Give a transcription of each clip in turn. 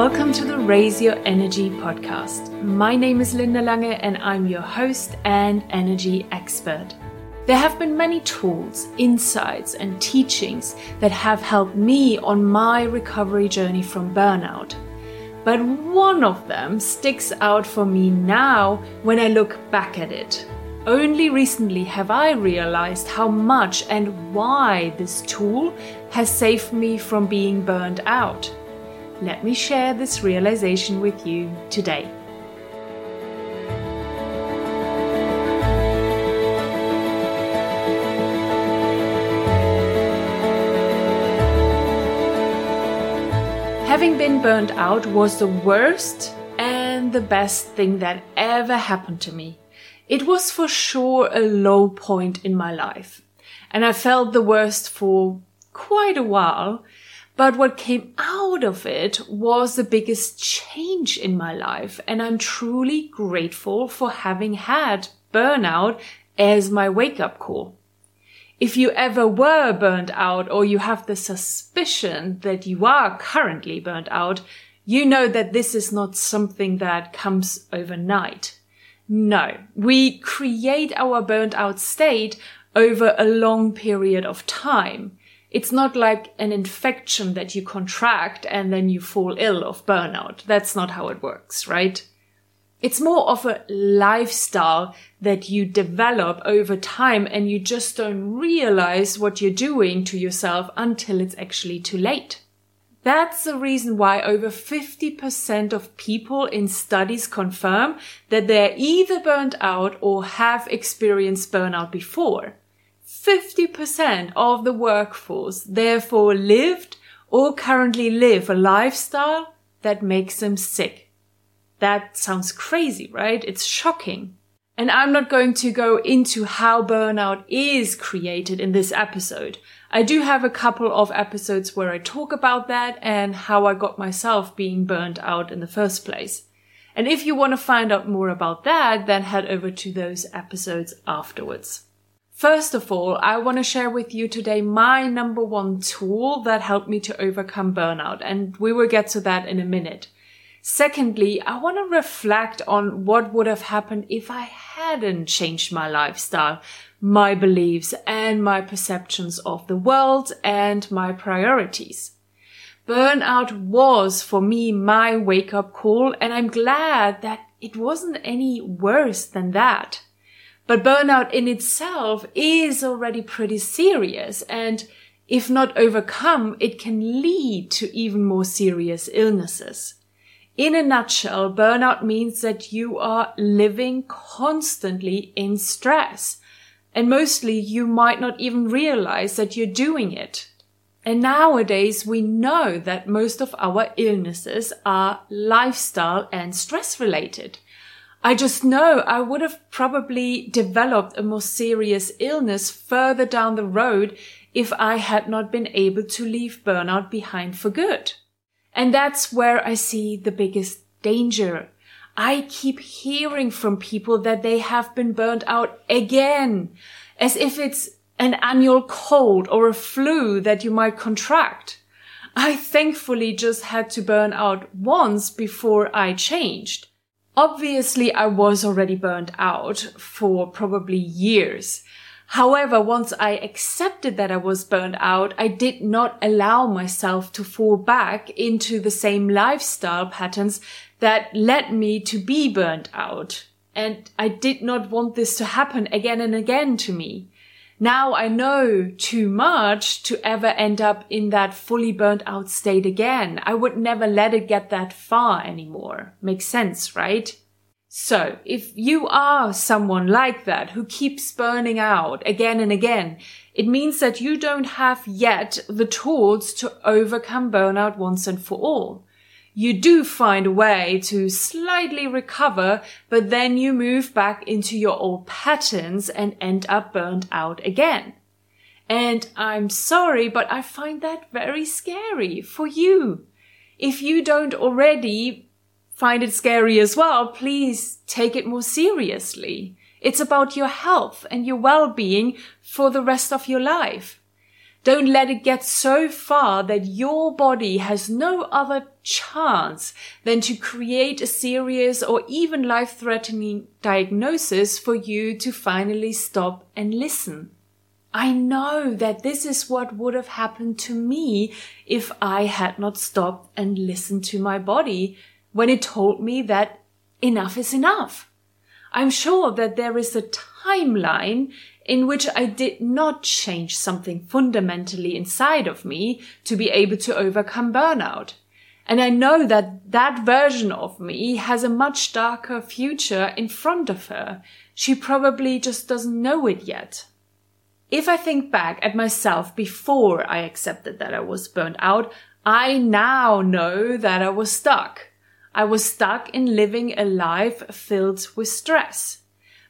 Welcome to the Raise Your Energy podcast. My name is Linda Lange and I'm your host and energy expert. There have been many tools, insights, and teachings that have helped me on my recovery journey from burnout. But one of them sticks out for me now when I look back at it. Only recently have I realized how much and why this tool has saved me from being burned out. Let me share this realization with you today. Having been burned out was the worst and the best thing that ever happened to me. It was for sure a low point in my life, and I felt the worst for quite a while. But what came out of it was the biggest change in my life, and I'm truly grateful for having had burnout as my wake up call if you ever were burnt out or you have the suspicion that you are currently burnt out, you know that this is not something that comes overnight. No, we create our burnt out state over a long period of time. It's not like an infection that you contract and then you fall ill of burnout. That's not how it works, right? It's more of a lifestyle that you develop over time and you just don't realize what you're doing to yourself until it's actually too late. That's the reason why over 50% of people in studies confirm that they're either burnt out or have experienced burnout before. 50% of the workforce therefore lived or currently live a lifestyle that makes them sick. That sounds crazy, right? It's shocking. And I'm not going to go into how burnout is created in this episode. I do have a couple of episodes where I talk about that and how I got myself being burned out in the first place. And if you want to find out more about that, then head over to those episodes afterwards. First of all, I want to share with you today my number one tool that helped me to overcome burnout. And we will get to that in a minute. Secondly, I want to reflect on what would have happened if I hadn't changed my lifestyle, my beliefs and my perceptions of the world and my priorities. Burnout was for me my wake up call and I'm glad that it wasn't any worse than that. But burnout in itself is already pretty serious and if not overcome, it can lead to even more serious illnesses. In a nutshell, burnout means that you are living constantly in stress. And mostly you might not even realize that you're doing it. And nowadays we know that most of our illnesses are lifestyle and stress related. I just know I would have probably developed a more serious illness further down the road if I had not been able to leave burnout behind for good. And that's where I see the biggest danger. I keep hearing from people that they have been burned out again, as if it's an annual cold or a flu that you might contract. I thankfully just had to burn out once before I changed. Obviously, I was already burned out for probably years. However, once I accepted that I was burned out, I did not allow myself to fall back into the same lifestyle patterns that led me to be burned out. And I did not want this to happen again and again to me. Now I know too much to ever end up in that fully burnt out state again. I would never let it get that far anymore. Makes sense, right? So, if you are someone like that who keeps burning out again and again, it means that you don't have yet the tools to overcome burnout once and for all. You do find a way to slightly recover, but then you move back into your old patterns and end up burned out again. And I'm sorry, but I find that very scary for you. If you don't already find it scary as well, please take it more seriously. It's about your health and your well-being for the rest of your life. Don't let it get so far that your body has no other chance than to create a serious or even life threatening diagnosis for you to finally stop and listen. I know that this is what would have happened to me if I had not stopped and listened to my body when it told me that enough is enough. I'm sure that there is a timeline in which I did not change something fundamentally inside of me to be able to overcome burnout. And I know that that version of me has a much darker future in front of her. She probably just doesn't know it yet. If I think back at myself before I accepted that I was burnt out, I now know that I was stuck. I was stuck in living a life filled with stress.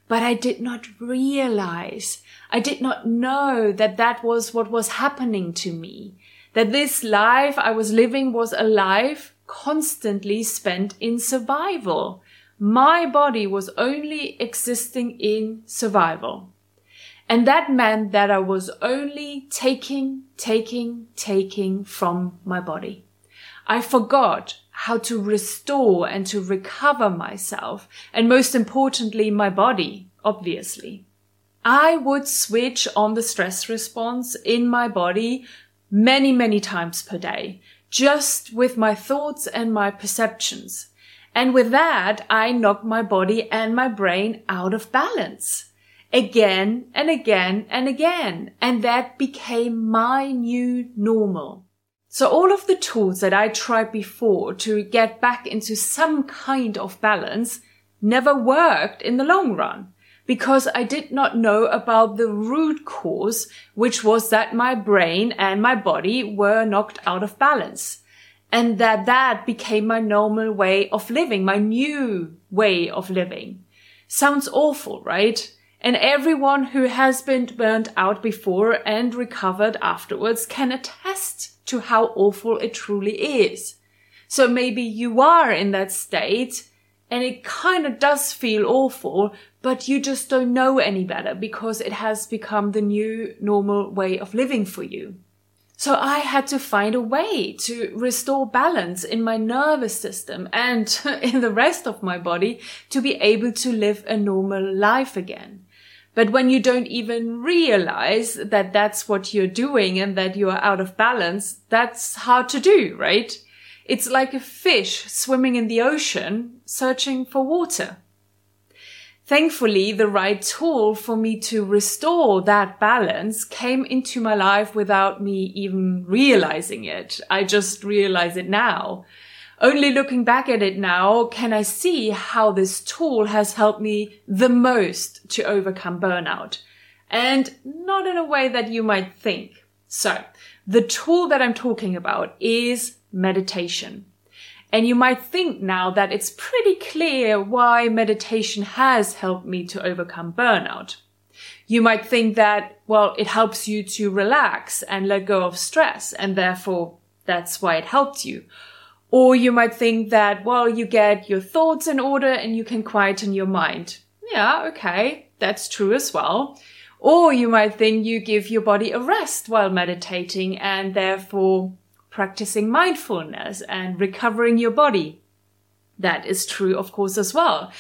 But I did not realize, I did not know that that was what was happening to me. That this life I was living was a life constantly spent in survival. My body was only existing in survival. And that meant that I was only taking, taking, taking from my body. I forgot how to restore and to recover myself. And most importantly, my body, obviously. I would switch on the stress response in my body many, many times per day, just with my thoughts and my perceptions. And with that, I knocked my body and my brain out of balance again and again and again. And that became my new normal. So all of the tools that I tried before to get back into some kind of balance never worked in the long run because I did not know about the root cause, which was that my brain and my body were knocked out of balance. And that that became my normal way of living, my new way of living. Sounds awful, right? And everyone who has been burnt out before and recovered afterwards can attest to how awful it truly is. So maybe you are in that state and it kind of does feel awful, but you just don't know any better because it has become the new normal way of living for you. So I had to find a way to restore balance in my nervous system and in the rest of my body to be able to live a normal life again. But when you don't even realize that that's what you're doing and that you are out of balance, that's hard to do, right? It's like a fish swimming in the ocean searching for water. Thankfully, the right tool for me to restore that balance came into my life without me even realizing it. I just realize it now. Only looking back at it now can I see how this tool has helped me the most to overcome burnout. And not in a way that you might think. So, the tool that I'm talking about is meditation. And you might think now that it's pretty clear why meditation has helped me to overcome burnout. You might think that, well, it helps you to relax and let go of stress, and therefore that's why it helped you. Or you might think that, well, you get your thoughts in order and you can quieten your mind. Yeah, okay, that's true as well. Or you might think you give your body a rest while meditating and therefore practicing mindfulness and recovering your body. That is true, of course, as well.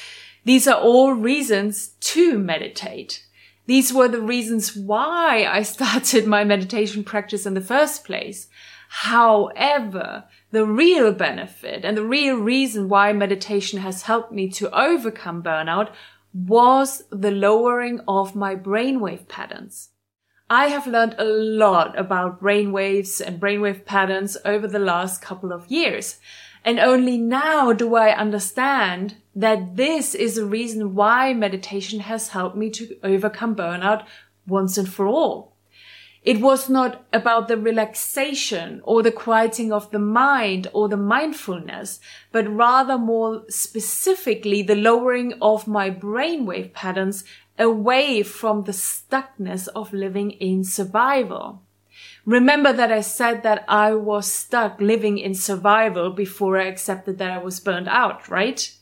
These are all reasons to meditate. These were the reasons why I started my meditation practice in the first place. However, the real benefit and the real reason why meditation has helped me to overcome burnout was the lowering of my brainwave patterns. I have learned a lot about brainwaves and brainwave patterns over the last couple of years. And only now do I understand that this is the reason why meditation has helped me to overcome burnout once and for all. It was not about the relaxation or the quieting of the mind or the mindfulness, but rather more specifically the lowering of my brainwave patterns away from the stuckness of living in survival. Remember that I said that I was stuck living in survival before I accepted that I was burned out, right?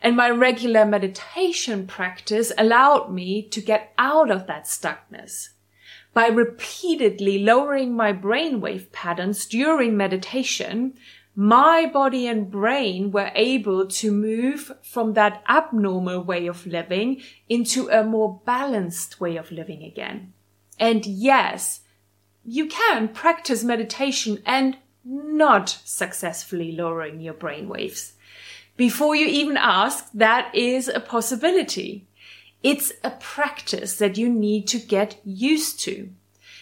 And my regular meditation practice allowed me to get out of that stuckness. By repeatedly lowering my brainwave patterns during meditation, my body and brain were able to move from that abnormal way of living into a more balanced way of living again. And yes, you can practice meditation and not successfully lowering your brain waves. Before you even ask, that is a possibility. It's a practice that you need to get used to.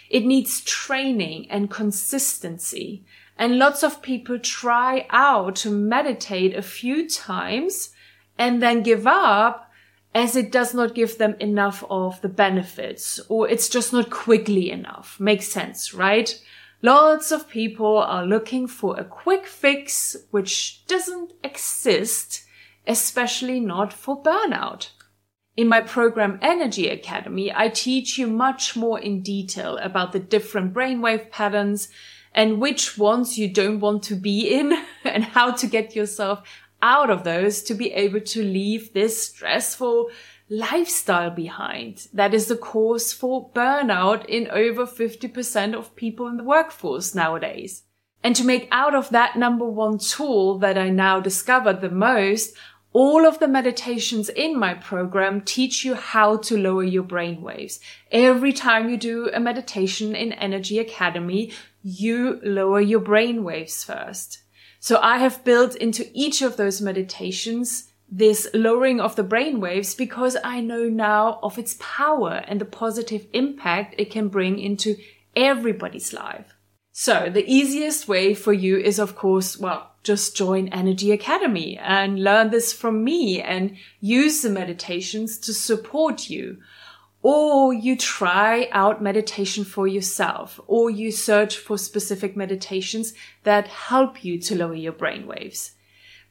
It needs training and consistency. And lots of people try out to meditate a few times and then give up as it does not give them enough of the benefits or it's just not quickly enough. Makes sense, right? Lots of people are looking for a quick fix, which doesn't exist, especially not for burnout. In my program Energy Academy, I teach you much more in detail about the different brainwave patterns and which ones you don't want to be in and how to get yourself out of those to be able to leave this stressful lifestyle behind. That is the cause for burnout in over 50% of people in the workforce nowadays. And to make out of that number one tool that I now discovered the most, all of the meditations in my program teach you how to lower your brain waves. Every time you do a meditation in Energy Academy, you lower your brain waves first. So I have built into each of those meditations this lowering of the brain waves because I know now of its power and the positive impact it can bring into everybody's life. So the easiest way for you is, of course, well, just join Energy Academy and learn this from me and use the meditations to support you or you try out meditation for yourself, or you search for specific meditations that help you to lower your brain waves.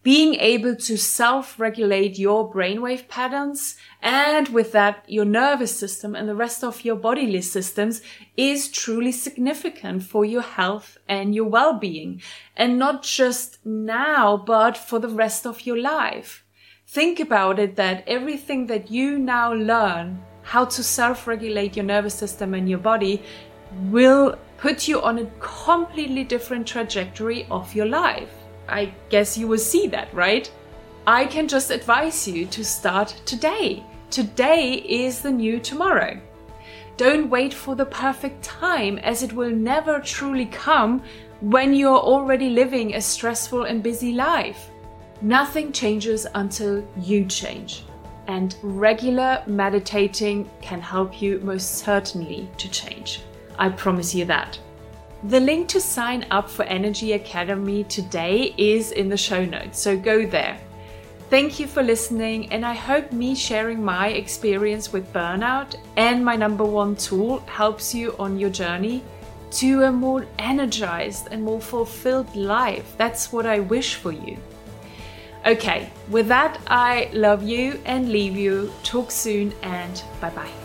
Being able to self-regulate your brainwave patterns and with that your nervous system and the rest of your bodily systems is truly significant for your health and your well-being. And not just now, but for the rest of your life. Think about it that everything that you now learn how to self regulate your nervous system and your body will put you on a completely different trajectory of your life. I guess you will see that, right? I can just advise you to start today. Today is the new tomorrow. Don't wait for the perfect time as it will never truly come when you're already living a stressful and busy life. Nothing changes until you change and regular meditating can help you most certainly to change. I promise you that. The link to sign up for Energy Academy today is in the show notes, so go there. Thank you for listening, and I hope me sharing my experience with burnout and my number one tool helps you on your journey to a more energized and more fulfilled life. That's what I wish for you. Okay, with that, I love you and leave you. Talk soon and bye bye.